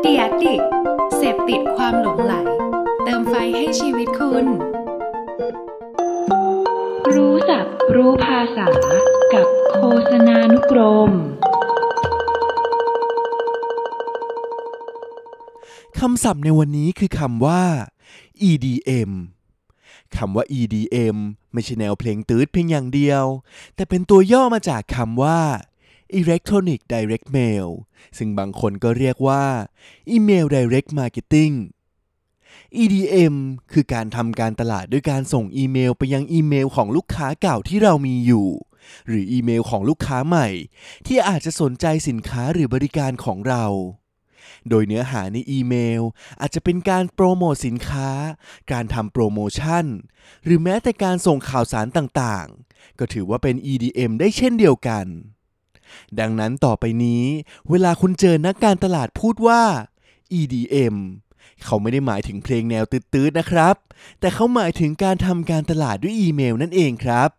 เดียดิกเสพติดความหลงไหล เติมไฟให้ชีวิตคุณ รู้ศัพท์รู้ภาษากับโฆษณานุกรมคำศัพท์ในวันนี้คือคำว่า EDM คำว่า EDM ไม่ใช่แนวเพลงตืดเพียงอย่างเดียว แต่เป็นตัวย่อมาจากคำว่า Electronic Direct Mail ซึ่งบางคนก็เรียกว่า Email Direct Marketing EDM คือการทำการตลาดด้วยการส่งอีเมลไปยังอีเมลของลูกค้าเก่าที่เรามีอยู่ หรืออีเมลของลูกค้าใหม่ ที่อาจจะสนใจสินค้าหรือบริการของเรา โดยเนื้อหาในอีเมล อาจจะเป็นการโปรโมทสินค้า การทำโปรโมชั่น หรือแม้แต่การส่งข่าวสารต่างๆ ก็ถือว่าเป็น EDM ได้เช่นเดียวกัน ดังนั้นต่อไปนี้ เวลาคุณเจอนักการตลาดพูดว่า EDM เขาไม่ได้หมายถึงเพลงแนวตืดๆนะครับ แต่เขาหมายถึงการทำการตลาดด้วยอีเมลนั่นเองครับ